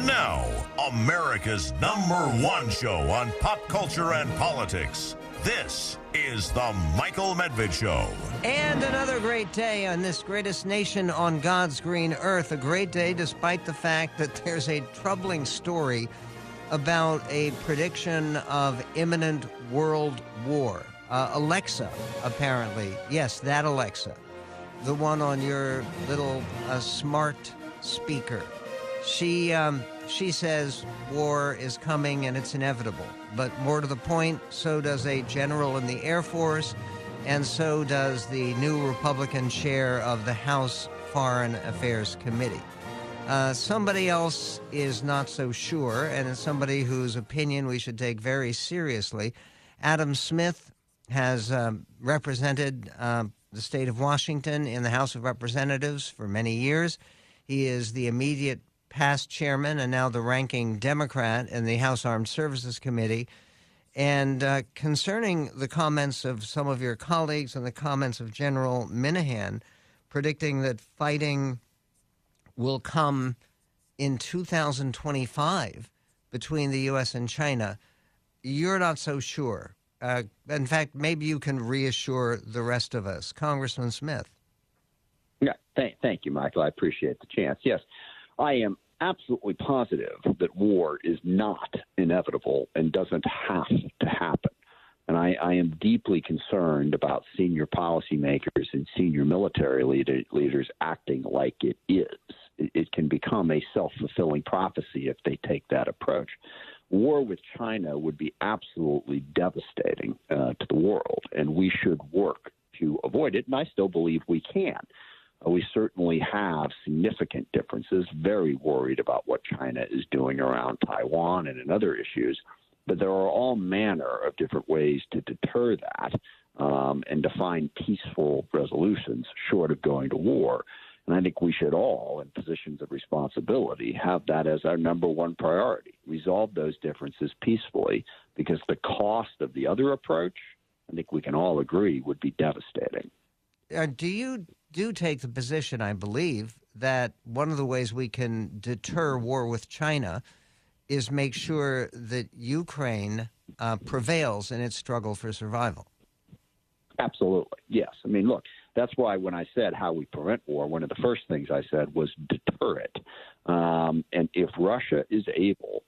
And now, America's number one show on pop culture and politics. This is The Michael Medved Show. And another great day on this greatest nation on God's green earth. A great day despite the fact that there's a troubling story about a prediction of imminent world war. Uh, Alexa, apparently. Yes, that Alexa. The one on your little uh, smart speaker. She um, she says war is coming and it's inevitable. But more to the point, so does a general in the Air Force, and so does the new Republican chair of the House Foreign Affairs Committee. Uh, somebody else is not so sure, and it's somebody whose opinion we should take very seriously. Adam Smith has um, represented uh, the state of Washington in the House of Representatives for many years. He is the immediate past chairman and now the ranking Democrat in the House Armed Services Committee. And uh, concerning the comments of some of your colleagues and the comments of General Minihan predicting that fighting will come in 2025 between the U.S. and China, you're not so sure. Uh, in fact, maybe you can reassure the rest of us. Congressman Smith. Yeah, thank, thank you, Michael. I appreciate the chance. Yes, I am absolutely positive that war is not inevitable and doesn't have to happen. And I, I am deeply concerned about senior policymakers and senior military leader, leaders acting like it is. It, it can become a self fulfilling prophecy if they take that approach. War with China would be absolutely devastating uh, to the world, and we should work to avoid it. And I still believe we can. Uh, we certainly have significant differences, very worried about what China is doing around Taiwan and in other issues. But there are all manner of different ways to deter that um, and to find peaceful resolutions short of going to war. And I think we should all, in positions of responsibility, have that as our number one priority. Resolve those differences peacefully because the cost of the other approach, I think we can all agree, would be devastating. Do you do take the position, I believe, that one of the ways we can deter war with China is make sure that Ukraine uh, prevails in its struggle for survival. Absolutely, yes. I mean, look, that's why when I said how we prevent war, one of the first things I said was deter it. Um, and if Russia is able,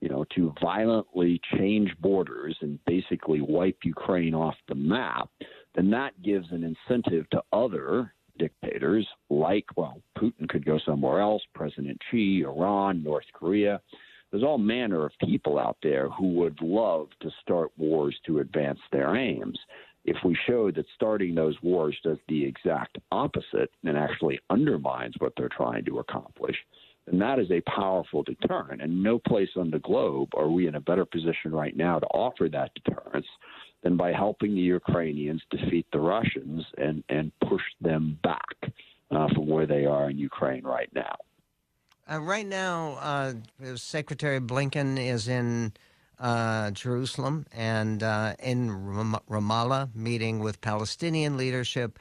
you know, to violently change borders and basically wipe Ukraine off the map, then that gives an incentive to other dictators like, well, Putin could go somewhere else, President Xi, Iran, North Korea. There's all manner of people out there who would love to start wars to advance their aims. If we show that starting those wars does the exact opposite and actually undermines what they're trying to accomplish, then that is a powerful deterrent. And no place on the globe are we in a better position right now to offer that deterrence than by helping the Ukrainians defeat the Russians and, and push them back uh, from where they are in Ukraine right now. Uh, right now, uh, Secretary Blinken is in uh, Jerusalem and uh, in Ram- Ramallah meeting with Palestinian leadership.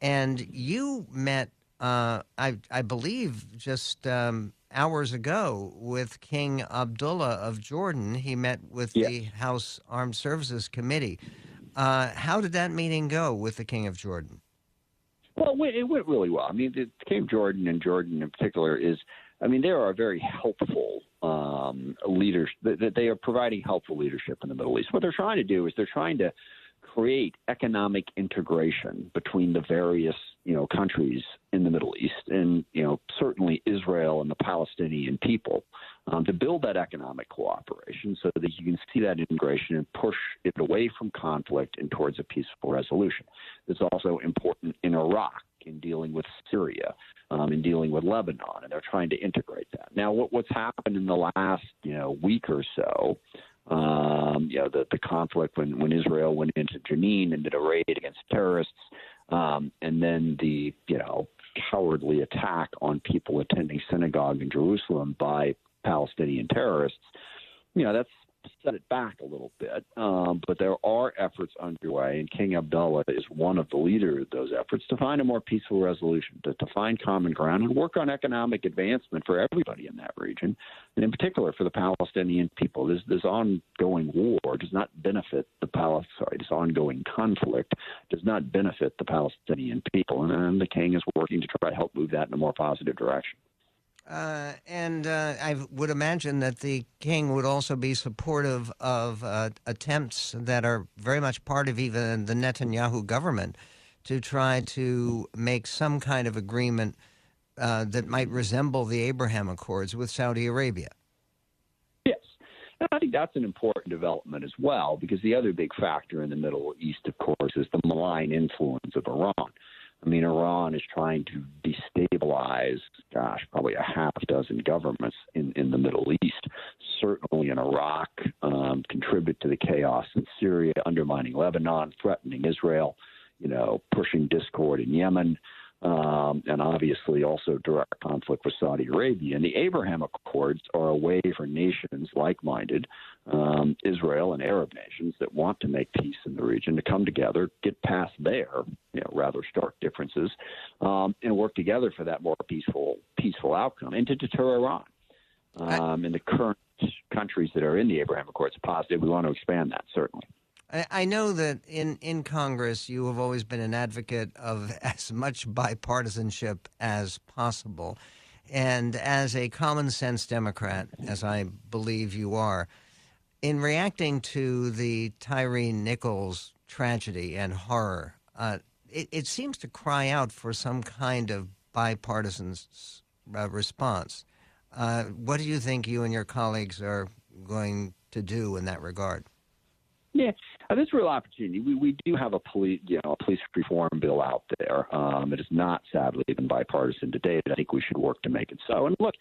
And you met, uh, I, I believe, just um, hours ago with King Abdullah of Jordan. He met with yes. the House Armed Services Committee. Uh, how did that meeting go with the King of Jordan? Well, it went really well. I mean, the King of Jordan and Jordan in particular is, I mean, they are a very helpful um, leaders. That they are providing helpful leadership in the Middle East. What they're trying to do is they're trying to create economic integration between the various you know countries in the Middle East and you know certainly Israel and the Palestinian people um, to build that economic cooperation so that you can see that integration and push it away from conflict and towards a peaceful resolution. It's also important in Iraq in dealing with Syria, um, in dealing with Lebanon, and they're trying to integrate that. Now, what, what's happened in the last you know week or so um, you know, the, the conflict when, when Israel went into Jenin and did a raid against terrorists, um, and then the, you know, cowardly attack on people attending synagogue in Jerusalem by Palestinian terrorists. You know, that's set it back a little bit. Um, but there are efforts underway, and King Abdullah is one of the leaders of those efforts to find a more peaceful resolution, to, to find common ground, and work on economic advancement for everybody in that region, and in particular for the Palestinian people. This, this ongoing war does not benefit the Palestinian. Sorry, this ongoing conflict does not benefit the Palestinian people, and, and the King is working to try to help move that in a more positive direction. Uh, and uh, I would imagine that the king would also be supportive of uh, attempts that are very much part of even the Netanyahu government to try to make some kind of agreement uh, that might resemble the Abraham Accords with Saudi Arabia. Yes. And I think that's an important development as well, because the other big factor in the Middle East, of course, is the malign influence of Iran. I mean, Iran is trying to destabilize, gosh, probably a half dozen governments in, in the Middle East, certainly in Iraq, um, contribute to the chaos in Syria, undermining Lebanon, threatening Israel, you know, pushing discord in Yemen um, and obviously also direct conflict with Saudi Arabia. And the Abraham Accords are a way for nations like minded, um, Israel and Arab nations that want to make peace in the region to come together, get past their you know, rather stark differences, um, and work together for that more peaceful peaceful outcome and to deter Iran. Um, and the current countries that are in the Abraham Accords positive, we want to expand that certainly. I know that in, in Congress, you have always been an advocate of as much bipartisanship as possible. And as a common sense Democrat, as I believe you are, in reacting to the Tyre Nichols tragedy and horror, uh, it, it, seems to cry out for some kind of bipartisan uh, response. Uh, what do you think you and your colleagues are going to do in that regard? Yeah, uh, a real opportunity. We we do have a police you know a police reform bill out there. Um, it is not sadly been bipartisan to date. I think we should work to make it so. And look,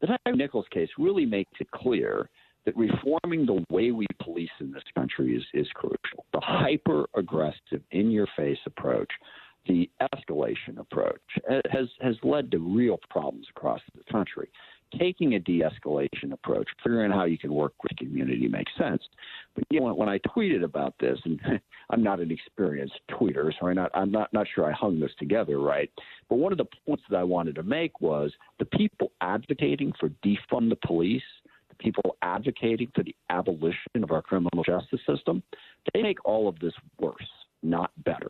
the Tyre Nichols case really makes it clear that reforming the way we police in this country is is crucial. The hyper aggressive, in your face approach the escalation approach has has led to real problems across the country taking a de-escalation approach, figuring out how you can work with the community makes sense. But you know, when I tweeted about this, and I'm not an experienced tweeter, so I'm not I'm not not sure I hung this together right. But one of the points that I wanted to make was the people advocating for defund the police, the people advocating for the abolition of our criminal justice system, they make all of this worse, not better.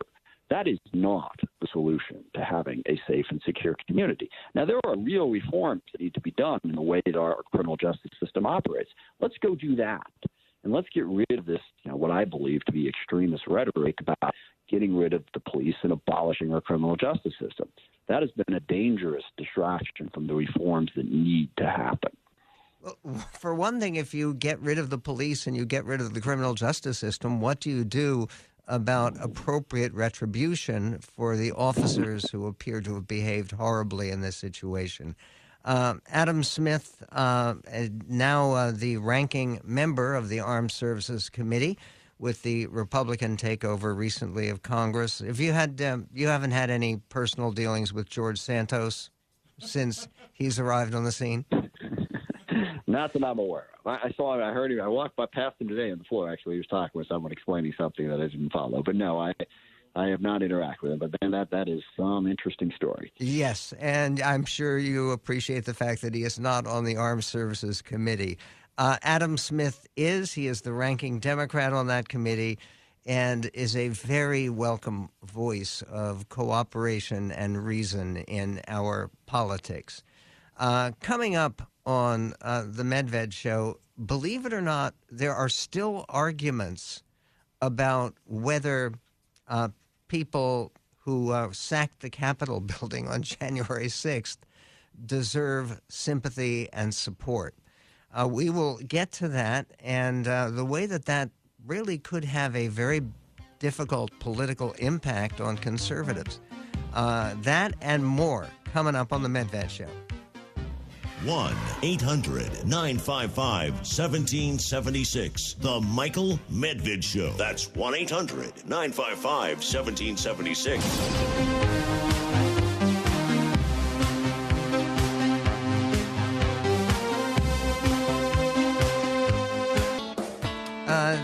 That is not the solution to having a safe and secure community. Now, there are real reforms that need to be done in the way that our criminal justice system operates. Let's go do that. And let's get rid of this, you know, what I believe to be extremist rhetoric about getting rid of the police and abolishing our criminal justice system. That has been a dangerous distraction from the reforms that need to happen. For one thing, if you get rid of the police and you get rid of the criminal justice system, what do you do about appropriate retribution for the officers who appear to have behaved horribly in this situation. Uh, Adam Smith, uh, now uh, the ranking member of the Armed Services Committee, with the Republican takeover recently of Congress. If you had, um, you haven't had any personal dealings with George Santos since he's arrived on the scene. Not that I'm aware of. I, I saw him. I heard him. I walked by past him today on the floor. Actually, he was talking with someone explaining something that I didn't follow. But no, I I have not interacted with him. But then that that is some interesting story. Yes, and I'm sure you appreciate the fact that he is not on the Armed Services Committee. Uh, Adam Smith is. He is the ranking Democrat on that committee and is a very welcome voice of cooperation and reason in our politics. Uh, coming up on uh, the Medved show, believe it or not, there are still arguments about whether uh, people who uh, sacked the Capitol building on January 6th deserve sympathy and support. Uh, we will get to that, and uh, the way that that really could have a very difficult political impact on conservatives. Uh, that and more coming up on the Medved Show. 1 800 955 1776. The Michael Medved Show. That's 1 800 955 1776.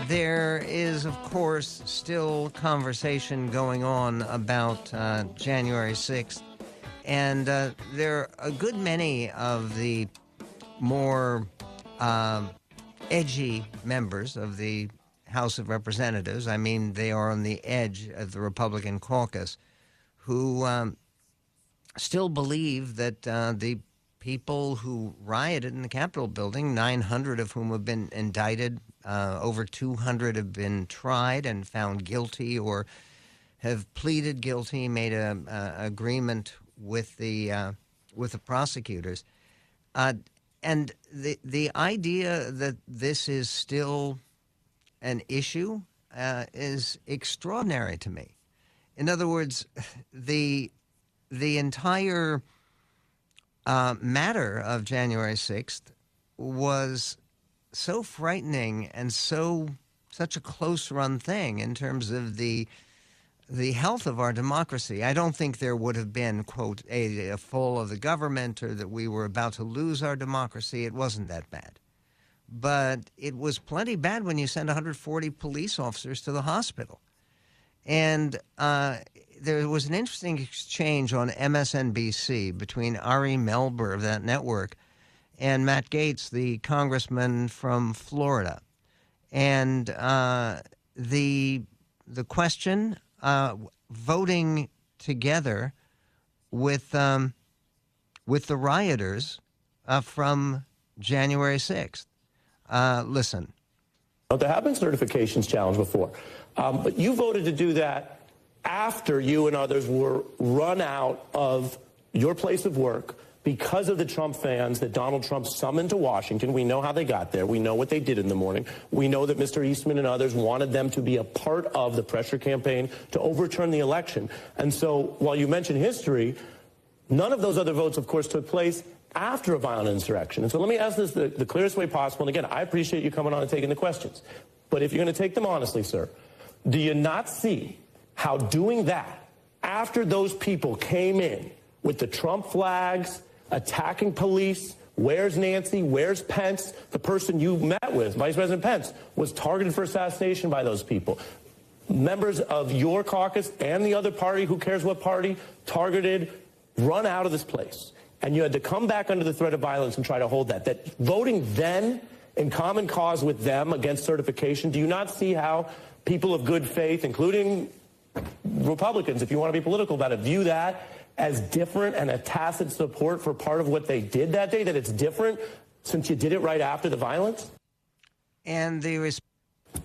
there is, of course, still conversation going on about uh, January 6th. And uh, there are a good many of the more uh, edgy members of the House of Representatives, I mean, they are on the edge of the Republican caucus, who um, still believe that uh, the people who rioted in the Capitol building, 900 of whom have been indicted, uh, over 200 have been tried and found guilty or have pleaded guilty, made an agreement with the uh, with the prosecutors. Uh, and the the idea that this is still an issue uh, is extraordinary to me. In other words, the the entire uh, matter of January sixth was so frightening and so such a close run thing in terms of the the health of our democracy. I don't think there would have been, quote, a, a, fall of the government or that we were about to lose our democracy. It wasn't that bad. But it was plenty bad when you sent 140 police officers to the hospital. And uh, there was an interesting exchange on MSNBC between Ari Melber of that network and Matt Gaetz, the congressman from Florida. And uh, the the question uh, voting together with um, with the rioters uh, from January sixth. Uh, listen. There have been certifications challenged before, um, but you voted to do that after you and others were run out of your place of work because of the Trump fans that Donald Trump summoned to Washington. We know how they got there. We know what they did in the morning. We know that Mr. Eastman and others wanted them to be a part of the pressure campaign to overturn the election. And so while you mention history, none of those other votes, of course, took place after a violent insurrection. And so let me ask this the, the clearest way possible. And again, I appreciate you coming on and taking the questions. But if you're going to take them honestly, sir, do you not see how doing that after those people came in with the Trump flags, attacking police. Where's Nancy? Where's Pence? The person you met with, Vice President Pence, was targeted for assassination by those people. Members of your caucus and the other party, who cares what party, targeted, run out of this place. And you had to come back under the threat of violence and try to hold that. That voting then in common cause with them against certification, do you not see how people of good faith, including Republicans, if you want to be political about it, view that as different and a tacit support for part of what they did that day, that it's different since you did it right after the violence? And the response.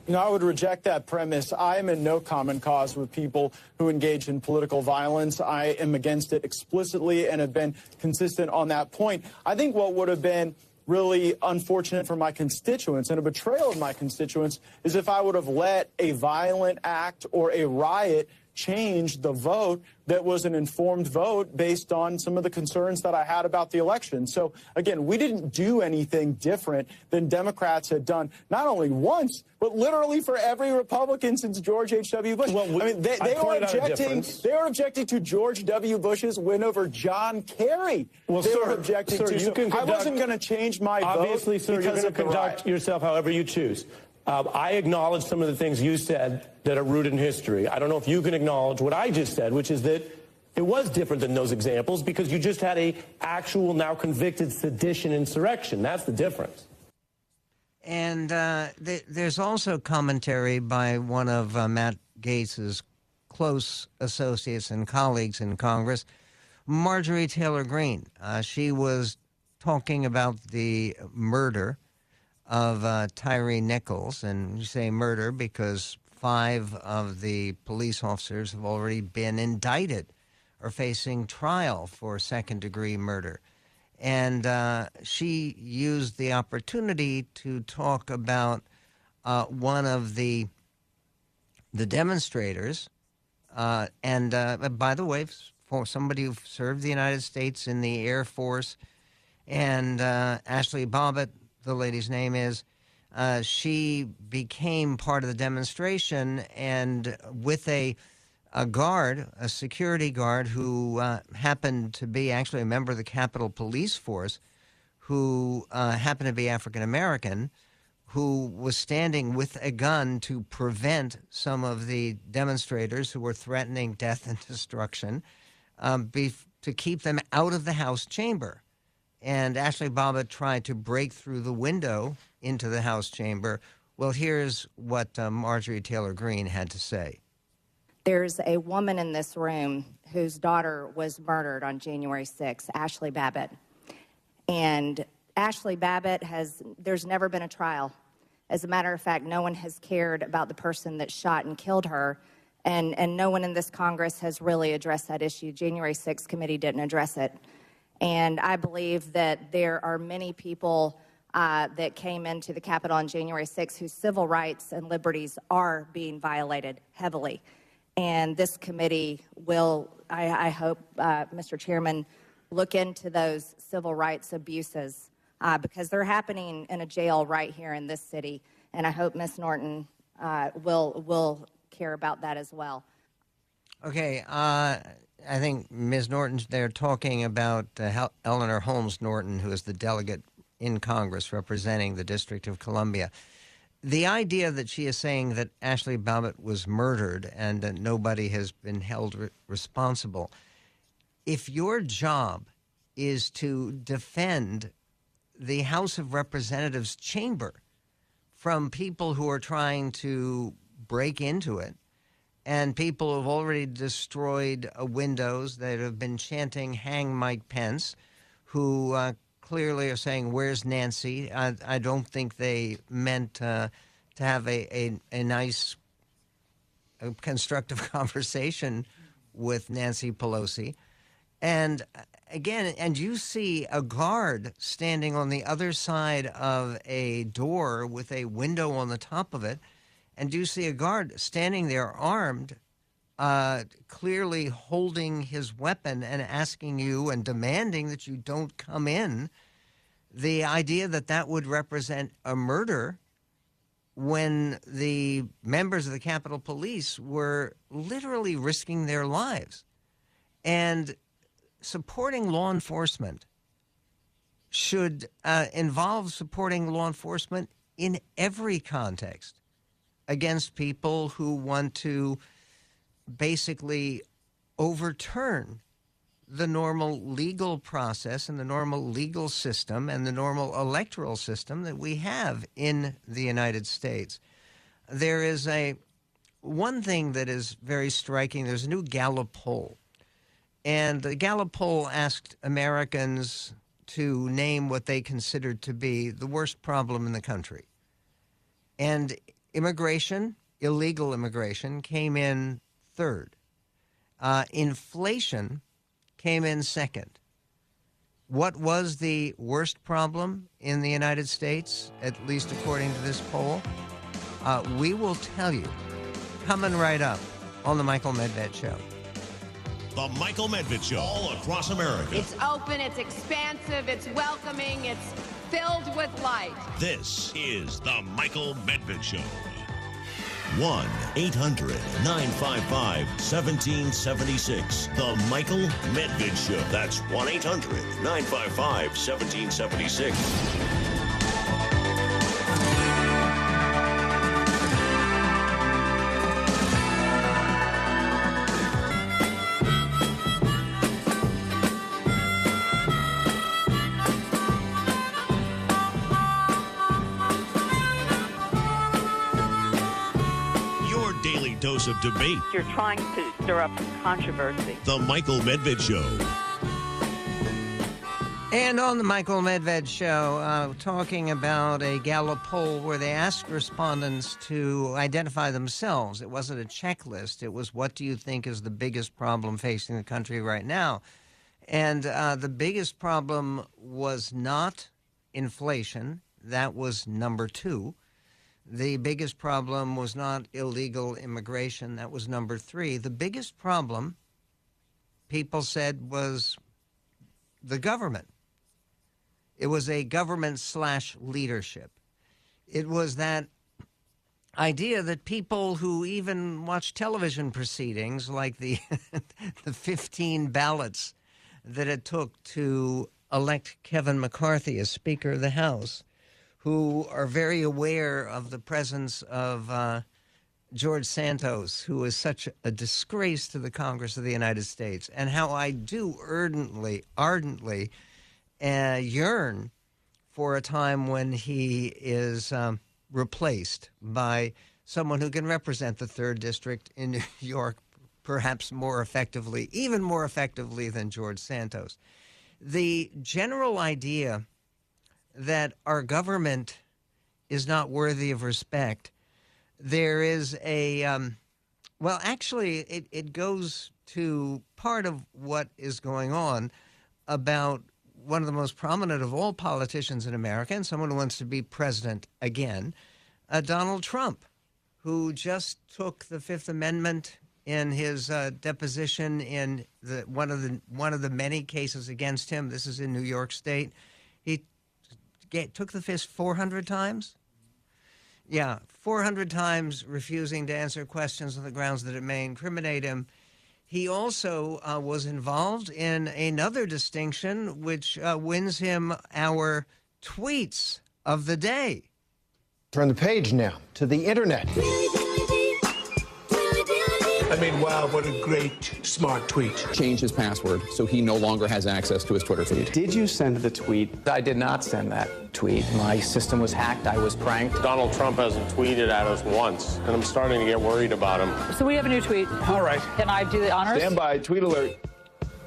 You know, I would reject that premise. I am in no common cause with people who engage in political violence. I am against it explicitly and have been consistent on that point. I think what would have been really unfortunate for my constituents and a betrayal of my constituents is if I would have let a violent act or a riot change the vote that was an informed vote based on some of the concerns that I had about the election. So again, we didn't do anything different than Democrats had done not only once, but literally for every Republican since George H.W. Bush. Well, we, I mean, they, they were objecting. They were objecting to George W. Bush's win over John Kerry. Well, they sir, were objecting sir, to. You so can conduct, I wasn't going to change my obviously, vote. Obviously, sir, you're going to conduct yourself however you choose. Uh, I acknowledge some of the things you said that are rooted in history. I don't know if you can acknowledge what I just said, which is that it was different than those examples because you just had a actual now convicted sedition insurrection. That's the difference. And uh, th- there's also commentary by one of uh, Matt Gaetz's close associates and colleagues in Congress, Marjorie Taylor Greene. Uh, she was talking about the murder of uh, Tyre Nichols, and you say murder because five of the police officers have already been indicted or facing trial for second degree murder. And uh, she used the opportunity to talk about uh, one of the the demonstrators. Uh, and uh, by the way, for somebody who served the United States in the Air Force, and uh, Ashley Babbitt the lady's name is, uh, she became part of the demonstration and with a a guard, a security guard who uh, happened to be actually a member of the Capitol Police Force, who uh, happened to be African American, who was standing with a gun to prevent some of the demonstrators who were threatening death and destruction um, be, to keep them out of the House chamber. And Ashley Babbitt tried to break through the window into the House chamber. Well, here's what uh, Marjorie Taylor Greene had to say. There's a woman in this room whose daughter was murdered on January 6th, Ashley Babbitt. And Ashley Babbitt has, there's never been a trial. As a matter of fact, no one has cared about the person that shot and killed her. And, and no one in this Congress has really addressed that issue. January 6th committee didn't address it. And I believe that there are many people uh, that came into the Capitol on January 6th whose civil rights and liberties are being violated heavily. And this committee will, I, I hope, uh, Mr. Chairman, look into those civil rights abuses uh, because they're happening in a jail right here in this city. And I hope Ms. Norton uh, will, will care about that as well. Okay, uh, I think Ms. Norton's there talking about uh, Eleanor Holmes Norton, who is the delegate in Congress representing the District of Columbia. The idea that she is saying that Ashley Babbitt was murdered and that nobody has been held re- responsible. If your job is to defend the House of Representatives chamber from people who are trying to break into it, and people have already destroyed uh, windows that have been chanting "Hang Mike Pence," who uh, clearly are saying, "Where's Nancy?" I, I don't think they meant uh, to have a a, a nice, a constructive conversation with Nancy Pelosi, and uh, again, and you see a guard standing on the other side of a door with a window on the top of it and do you see a guard standing there armed, uh, clearly holding his weapon and asking you and demanding that you don't come in. The idea that that would represent a murder when the members of the Capitol Police were literally risking their lives. And supporting law enforcement should uh, involve supporting law enforcement in every context against people who want to basically overturn the normal legal process and the normal legal system and the normal electoral system that we have in the United States. There is a one thing that is very striking. There's a new Gallup poll, and the Gallup poll asked Americans to name what they considered to be the worst problem in the country. And immigration, illegal immigration, came in third. Uh, inflation came in second. What was the worst problem in the United States, at least according to this poll? Uh, we will tell you coming right up on The Michael Medved Show. The Michael Medved Show, all across America. It's open, it's expansive, it's welcoming, it's filled with light. This is The Michael Medved Show. 1 800 955 1776. The Michael Medved Show. That's 1 800 955 1776. Of debate. You're trying to stir up controversy. The Michael Medved Show. And on the Michael Medved Show, uh, talking about a Gallup poll where they asked respondents to identify themselves. It wasn't a checklist, it was what do you think is the biggest problem facing the country right now? And uh, the biggest problem was not inflation, that was number two. The biggest problem was not illegal immigration. That was number three. The biggest problem, people said, was the government. It was a government slash leadership. It was that idea that people who even watch television proceedings, like the the 15 ballots that it took to elect Kevin McCarthy as Speaker of the House, who are very aware of the presence of uh, George Santos, who is such a disgrace to the Congress of the United States, and how I do ardently, ardently uh, yearn for a time when he is um, replaced by someone who can represent the third district in New York perhaps more effectively, even more effectively than George Santos. The general idea that our government is not worthy of respect, there is a, um, well, actually, it, it goes to part of what is going on about one of the most prominent of all politicians in America and someone who wants to be president again, uh, Donald Trump, who just took the Fifth Amendment in his uh, deposition in the one of the one of the many cases against him. This is in New York State. He get, took the fist 400 times. Yeah, 400 times refusing to answer questions on the grounds that it may incriminate him. He also uh, was involved in another distinction, which uh, wins him our tweets of the day. Turn the page now to the internet. I mean, wow, what a great, smart tweet. Change his password so he no longer has access to his Twitter feed. Did you send the tweet? I did not send that tweet. My system was hacked. I was pranked. Donald Trump hasn't tweeted at us once, and I'm starting to get worried about him. So we have a new tweet. All right. Can I do the honors? Stand by. Tweet alert.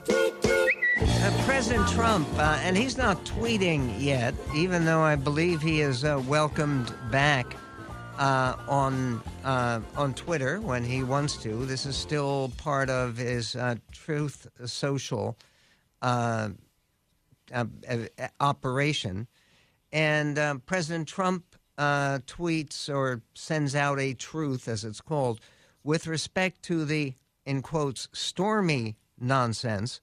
Uh, President Trump, uh, and he's not tweeting yet, even though I believe he is uh, welcomed back uh, on uh, on Twitter when he wants to. This is still part of his uh, Truth Social operation, and President Trump tweets or sends out a truth, as it's called, with respect to the in quotes stormy nonsense.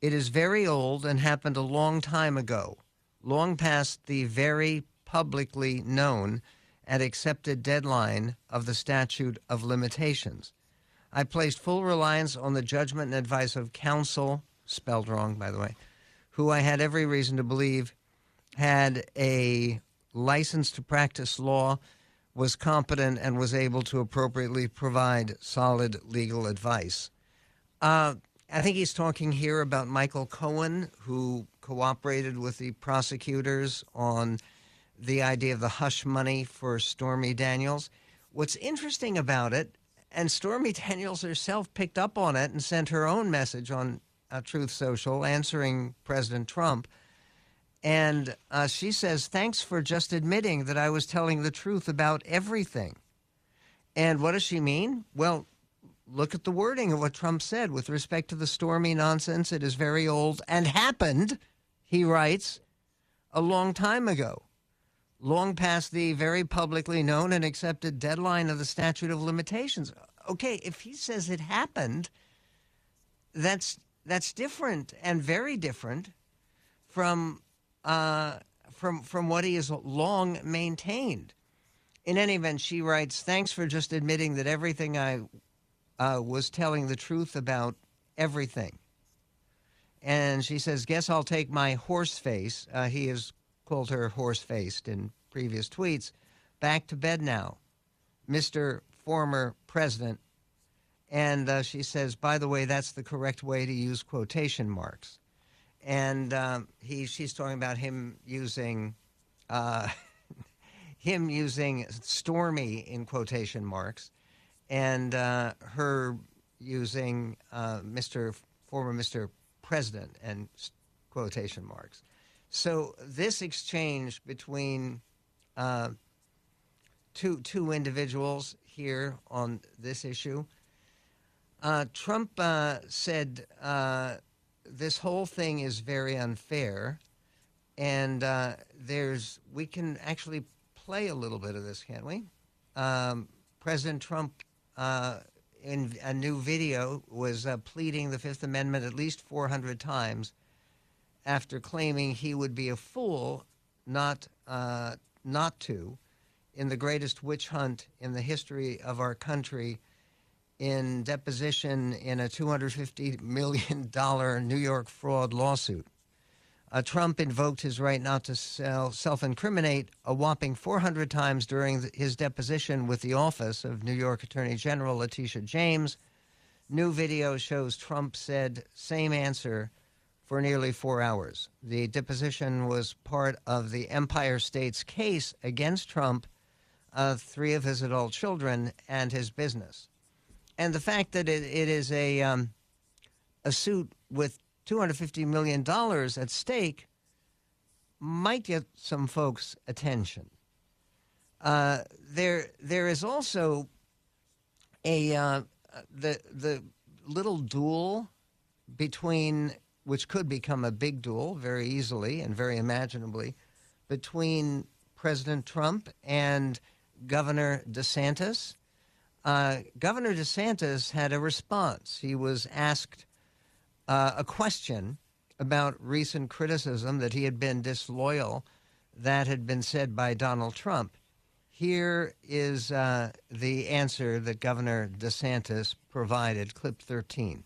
It is very old and happened a long time ago, long past the very publicly known and accepted deadline of the statute of limitations. I placed full reliance on the judgment and advice of counsel, spelled wrong, by the way, who I had every reason to believe had a license to practice law, was competent, and was able to appropriately provide solid legal advice. Uh, I think he's talking here about Michael Cohen, who cooperated with the prosecutors on the idea of the hush money for Stormy Daniels. What's interesting about it, and Stormy Daniels herself picked up on it and sent her own message on uh, Truth Social answering President Trump. And uh, she says, Thanks for just admitting that I was telling the truth about everything. And what does she mean? Well, look at the wording of what Trump said with respect to the stormy nonsense. It is very old and happened, he writes, a long time ago long past the very publicly known and accepted deadline of the statute of limitations. Okay, if he says it happened, that's that's different and very different from uh, from from what he has long maintained. In any event, she writes, "Thanks for just admitting that everything I uh, was telling the truth about everything." And she says, "Guess I'll take my horse face." Uh, he is called her horse faced in previous tweets. Back to bed now, Mr. Former President. And uh, she says, by the way, that's the correct way to use quotation marks. And um, he, she's talking about him using, uh, him using "stormy" in quotation marks, and uh, her using uh, Mr. Former Mr. President and quotation marks. So this exchange between uh, two two individuals here on this issue, uh, Trump uh, said uh, this whole thing is very unfair, and uh, there's we can actually play a little bit of this, can't we? Um, President Trump. Uh, in a new video, was pleading the Fifth Amendment at least 400 times after claiming he would be a fool not uh, not to in the greatest witch hunt in the history of our country in deposition in a $250 million New York fraud lawsuit. Uh, Trump invoked his right not to self incriminate a whopping 400 times during the, his deposition with the office of New York Attorney General Letitia James. New video shows Trump said same answer for nearly four hours. The deposition was part of the Empire State's case against Trump, three of his adult children, and his business. And the fact that it, it is a, um, a suit with $250 million at stake might get some folks' attention. Uh, there, there is also a uh, the the little duel between which could become a big duel very easily and very imaginably between President Trump and Governor DeSantis. Uh, Governor DeSantis had a response. He was asked uh, a question about recent criticism that he had been disloyal that had been said by Donald Trump. Here is uh, the answer that Governor DeSantis provided, clip 13.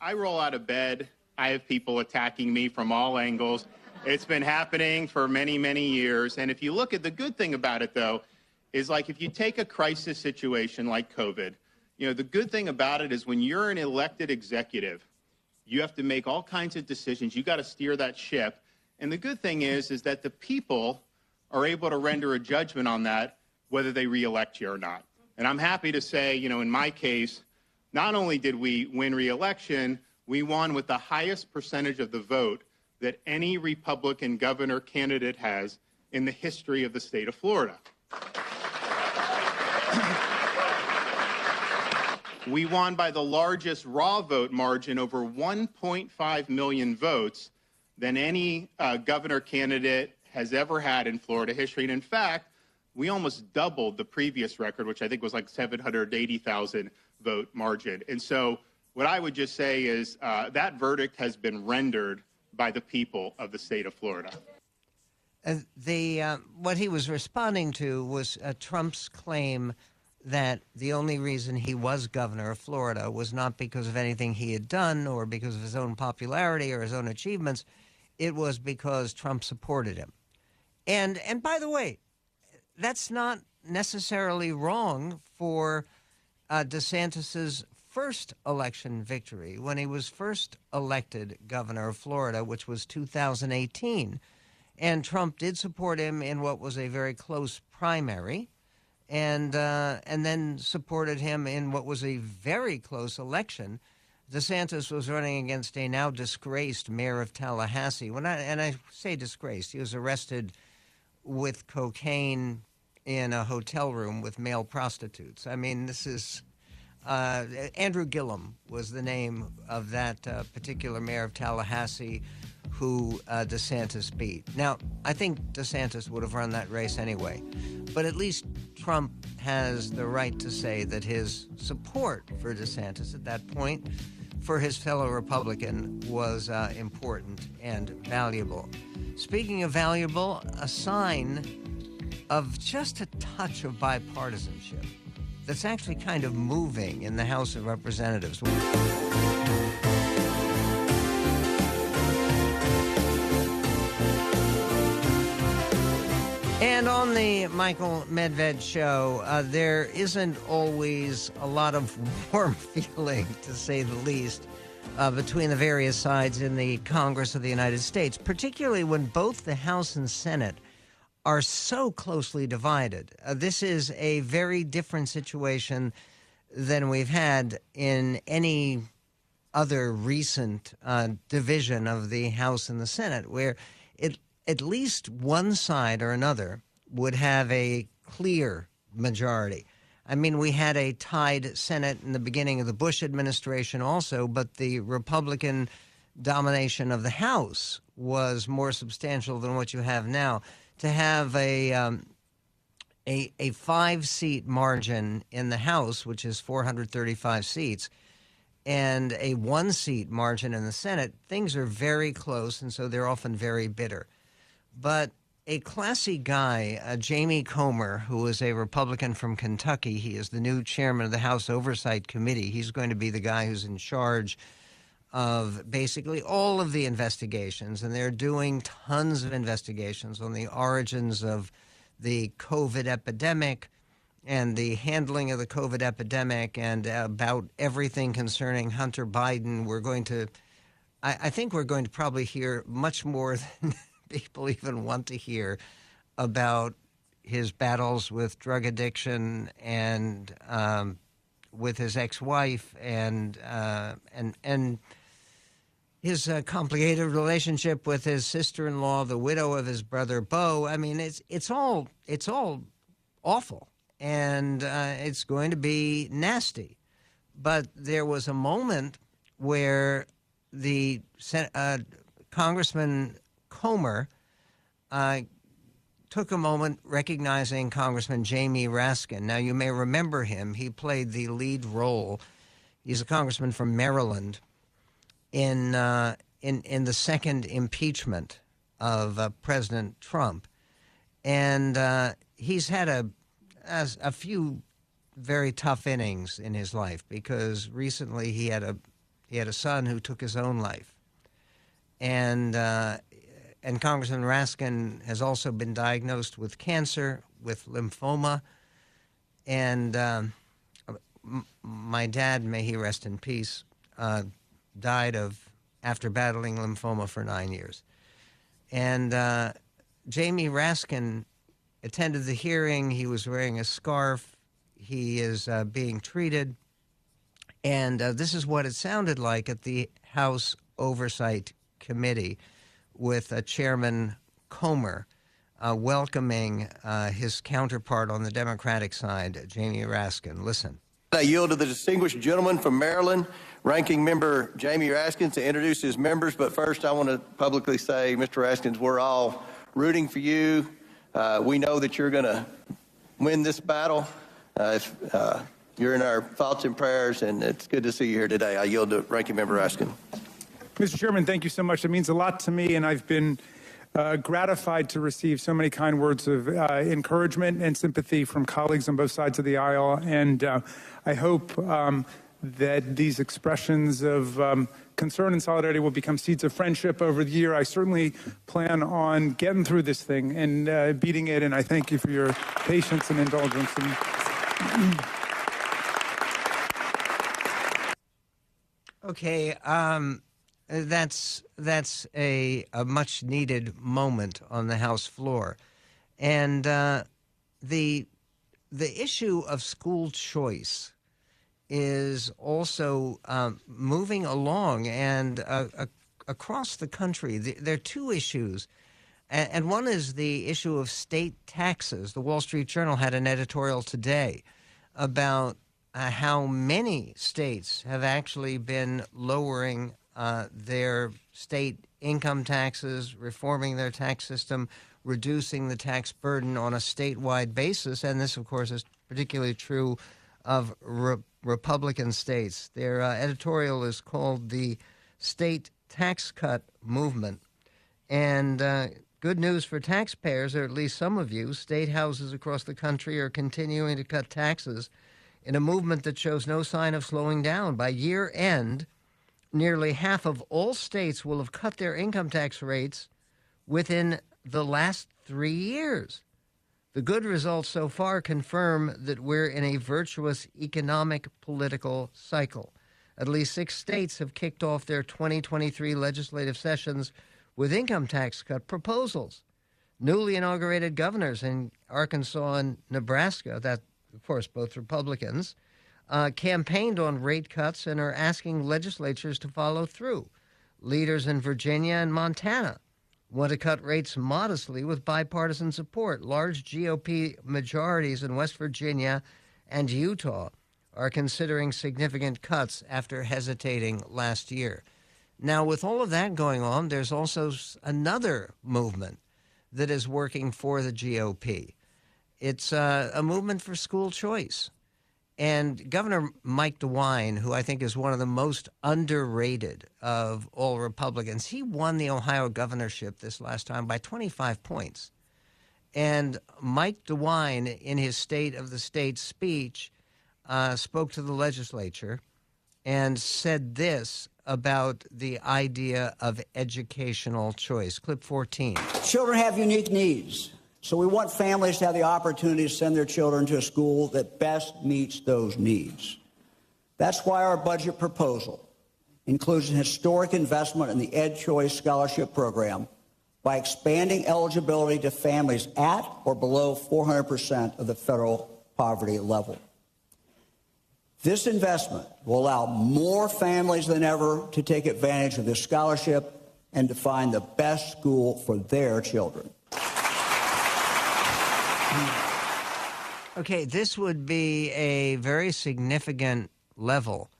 I roll out of bed. I have people attacking me from all angles. It's been happening for many, many years. And if you look at the good thing about it, though, is like if you take a crisis situation like COVID, you know, the good thing about it is when you're an elected executive, you have to make all kinds of decisions. You got to steer that ship. And the good thing is, is that the people are able to render a judgment on that, whether they reelect you or not. And I'm happy to say, you know, in my case, not only did we win reelection, we won with the highest percentage of the vote that any Republican governor candidate has in the history of the state of Florida. we won by the largest raw vote margin, over 1.5 million votes, than any uh, governor candidate has ever had in Florida history. And in fact, we almost doubled the previous record, which I think was like 780,000 vote margin. And so, what I would just say is uh, that verdict has been rendered by the people of the state of Florida. Uh, the uh, what he was responding to was uh, Trump's claim that the only reason he was governor of Florida was not because of anything he had done or because of his own popularity or his own achievements. It was because Trump supported him. And and by the way, that's not necessarily wrong for uh, DeSantis's first election victory when he was first elected governor of Florida, which was 2018. And Trump did support him in what was a very close primary, and uh, and then supported him in what was a very close election. DeSantis was running against a now disgraced mayor of Tallahassee. When I and I say disgraced, he was arrested with cocaine in a hotel room with male prostitutes. I mean, this is uh, Andrew Gillum was the name of that uh, particular mayor of Tallahassee who uh, DeSantis beat. Now, I think DeSantis would have run that race anyway, but at least Trump has the right to say that his support for DeSantis at that point for his fellow Republican was uh, important and valuable. Speaking of valuable, a sign of just a touch of bipartisanship that's actually kind of moving in the House of Representatives. And on the Michael Medved show, uh, there isn't always a lot of warm feeling, to say the least, uh, between the various sides in the Congress of the United States, particularly when both the House and Senate are so closely divided. Uh, this is a very different situation than we've had in any other recent uh, division of the House and the Senate, where it, at least one side or another would have a clear majority. I mean, we had a tied Senate in the beginning of the Bush administration also, but the Republican domination of the House was more substantial than what you have now to have a um, a, a five seat margin in the House, which is 435 seats, and a one seat margin in the Senate, things are very close, and so they're often very bitter. But a classy guy, uh, Jamie Comer, who is a Republican from Kentucky, he is the new chairman of the House Oversight Committee. He's going to be the guy who's in charge of basically all of the investigations, and they're doing tons of investigations on the origins of the COVID epidemic and the handling of the COVID epidemic and about everything concerning Hunter Biden. We're going to, I, I think we're going to probably hear much more than people even want to hear about his battles with drug addiction and um, with his ex-wife and uh, and and his uh, complicated relationship with his sister-in-law, the widow of his brother Beau. I mean, it's it's all it's all awful, and uh, it's going to be nasty. But there was a moment where the uh, Congressman Comer uh, took a moment recognizing Congressman Jamie Raskin. Now, you may remember him. He played the lead role. He's a congressman from Maryland in uh, in in the second impeachment of uh, President Trump, and uh, he's had a, a a few very tough innings in his life because recently he had a he had a son who took his own life, and uh, and Congressman Raskin has also been diagnosed with cancer, with lymphoma, and um, my dad, may he rest in peace, uh, died of after battling lymphoma for nine years. And uh, Jamie Raskin attended the hearing. He was wearing a scarf. He is uh, being treated. And uh, this is what it sounded like at the House Oversight Committee with uh, Chairman Comer uh, welcoming uh, his counterpart on the Democratic side, Jamie Raskin. Listen. I yield to the distinguished gentleman from Maryland, Ranking Member Jamie Raskins, to introduce his members. But first, I want to publicly say, Mr. Raskins, we're all rooting for you. Uh, we know that you're going to win this battle. Uh, if, uh, you're in our thoughts and prayers, and it's good to see you here today. I yield to Ranking Member Raskin. Mr. Chairman, thank you so much. It means a lot to me, and I've been uh, gratified to receive so many kind words of uh, encouragement and sympathy from colleagues on both sides of the aisle. And uh, I hope um, that these expressions of um, concern and solidarity will become seeds of friendship over the year. I certainly plan on getting through this thing and uh, beating it. And I thank you for your patience and indulgence. And, okay. Um that's that's a, a much needed moment on the House floor, and uh, the the issue of school choice is also um, moving along and uh, uh, across the country. The, there are two issues. And, one is the issue of state taxes. The Wall Street Journal had an editorial today about uh, how many states have actually been lowering uh, their state income taxes, reforming their tax system, reducing the tax burden on a statewide basis. And this, of course, is particularly true of re- Republican states. Their uh, editorial is called The State Tax Cut Movement. And uh, good news for taxpayers, or at least some of you, state houses across the country are continuing to cut taxes in a movement that shows no sign of slowing down. By year end, nearly half of all states will have cut their income tax rates within the last three years. The good results so far confirm that we're in a virtuous economic political cycle. At least six states have kicked off their 2023 legislative sessions with income tax cut proposals. Newly inaugurated governors in Arkansas and Nebraska, that, of course, both Republicans, uh, campaigned on rate cuts and are asking legislatures to follow through. Leaders in Virginia and Montana want to cut rates modestly with bipartisan support. Large GOP majorities in West Virginia and Utah are considering significant cuts after hesitating last year. Now, with all of that going on, there's also another movement that is working for the GOP. It's uh, a movement for school choice. And Governor Mike DeWine, who I think is one of the most underrated of all Republicans, he won the Ohio governorship this last time by 25 points. And Mike DeWine, in his State of the State speech, uh, spoke to the legislature and said this about the idea of educational choice. Clip 14. Children have unique needs, so we want families to have the opportunity to send their children to a school that best meets those needs. That's why our budget proposal includes an historic investment in the Ed Choice Scholarship Program by expanding eligibility to families at or below 400% of the federal poverty level. This investment will allow more families than ever to take advantage of this scholarship and to find the best school for their children. Okay, this would be a very significant level,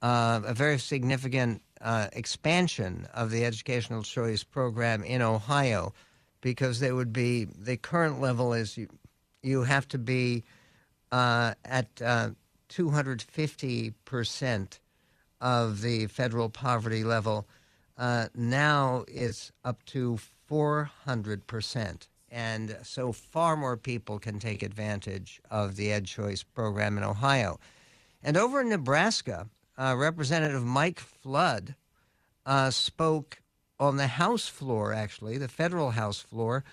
uh, a very significant uh, expansion of the educational choice program in Ohio, because there would be the current level is you, you have to be uh, at uh, 250% of the federal poverty level. Uh, now it's up to 400%. And so far more people can take advantage of the Ed Choice program in Ohio. And over in Nebraska, uh, Representative Mike Flood uh, spoke on the House floor, actually, the federal House floor,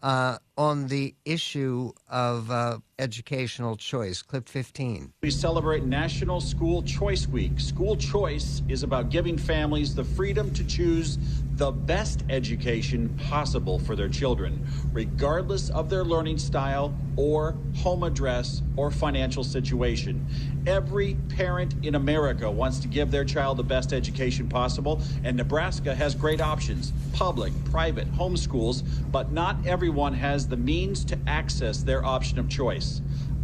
uh, on the issue of uh, educational choice. Clip 15. We celebrate National School Choice Week. School choice is about giving families the freedom to choose the best education possible for their children, regardless of their learning style or home address or financial situation. Every parent in America wants to give their child the best education possible, and Nebraska has great options public, private, homeschools, but not everyone has the means to access their option of choice.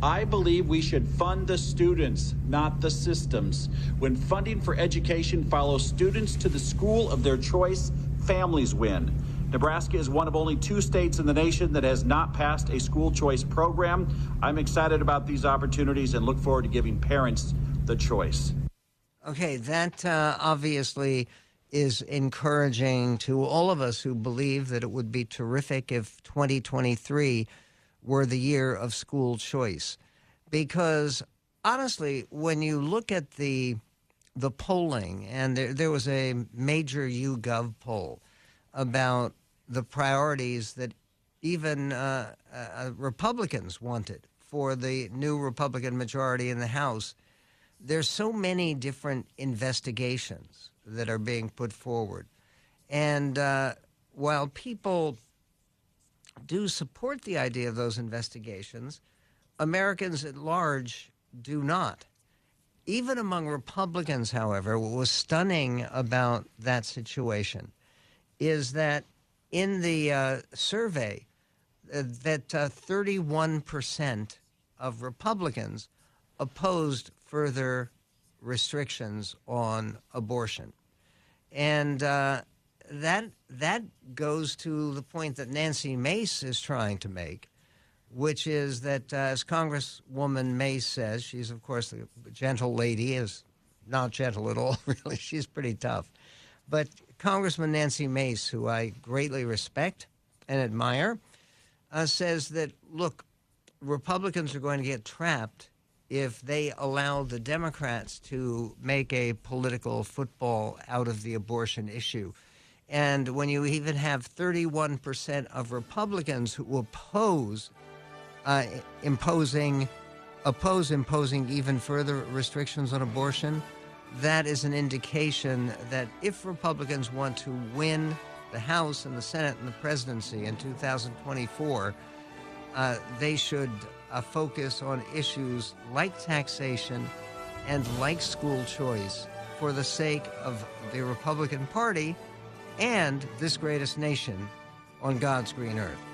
I believe we should fund the students, not the systems. When funding for education follows students to the school of their choice, families win. Nebraska is one of only two states in the nation that has not passed a school choice program. I'm excited about these opportunities and look forward to giving parents the choice. Okay, that uh, obviously is encouraging to all of us who believe that it would be terrific if 2023 were the year of school choice. Because honestly, when you look at the the polling, and there, there was a major YouGov poll about the priorities that even uh, uh, Republicans wanted for the new Republican majority in the House. There's so many different investigations that are being put forward. And uh, while people do support the idea of those investigations, Americans at large do not. Even among Republicans, however, what was stunning about that situation is that in the uh, survey, uh, that uh, 31% of Republicans opposed further restrictions on abortion. And uh, that, that goes to the point that Nancy Mace is trying to make, which is that, uh, as Congresswoman Mace says, she's, of course, a gentle lady, is not gentle at all, really. She's pretty tough. But Congressman Nancy Mace, who I greatly respect and admire, uh, says that, look, Republicans are going to get trapped if they allow the Democrats to make a political football out of the abortion issue. And when you even have 31% of Republicans who oppose uh, imposing oppose imposing even further restrictions on abortion, that is an indication that if Republicans want to win the House and the Senate and the presidency in 2024, uh, they should uh, focus on issues like taxation and like school choice for the sake of the Republican Party and this greatest nation on God's green earth.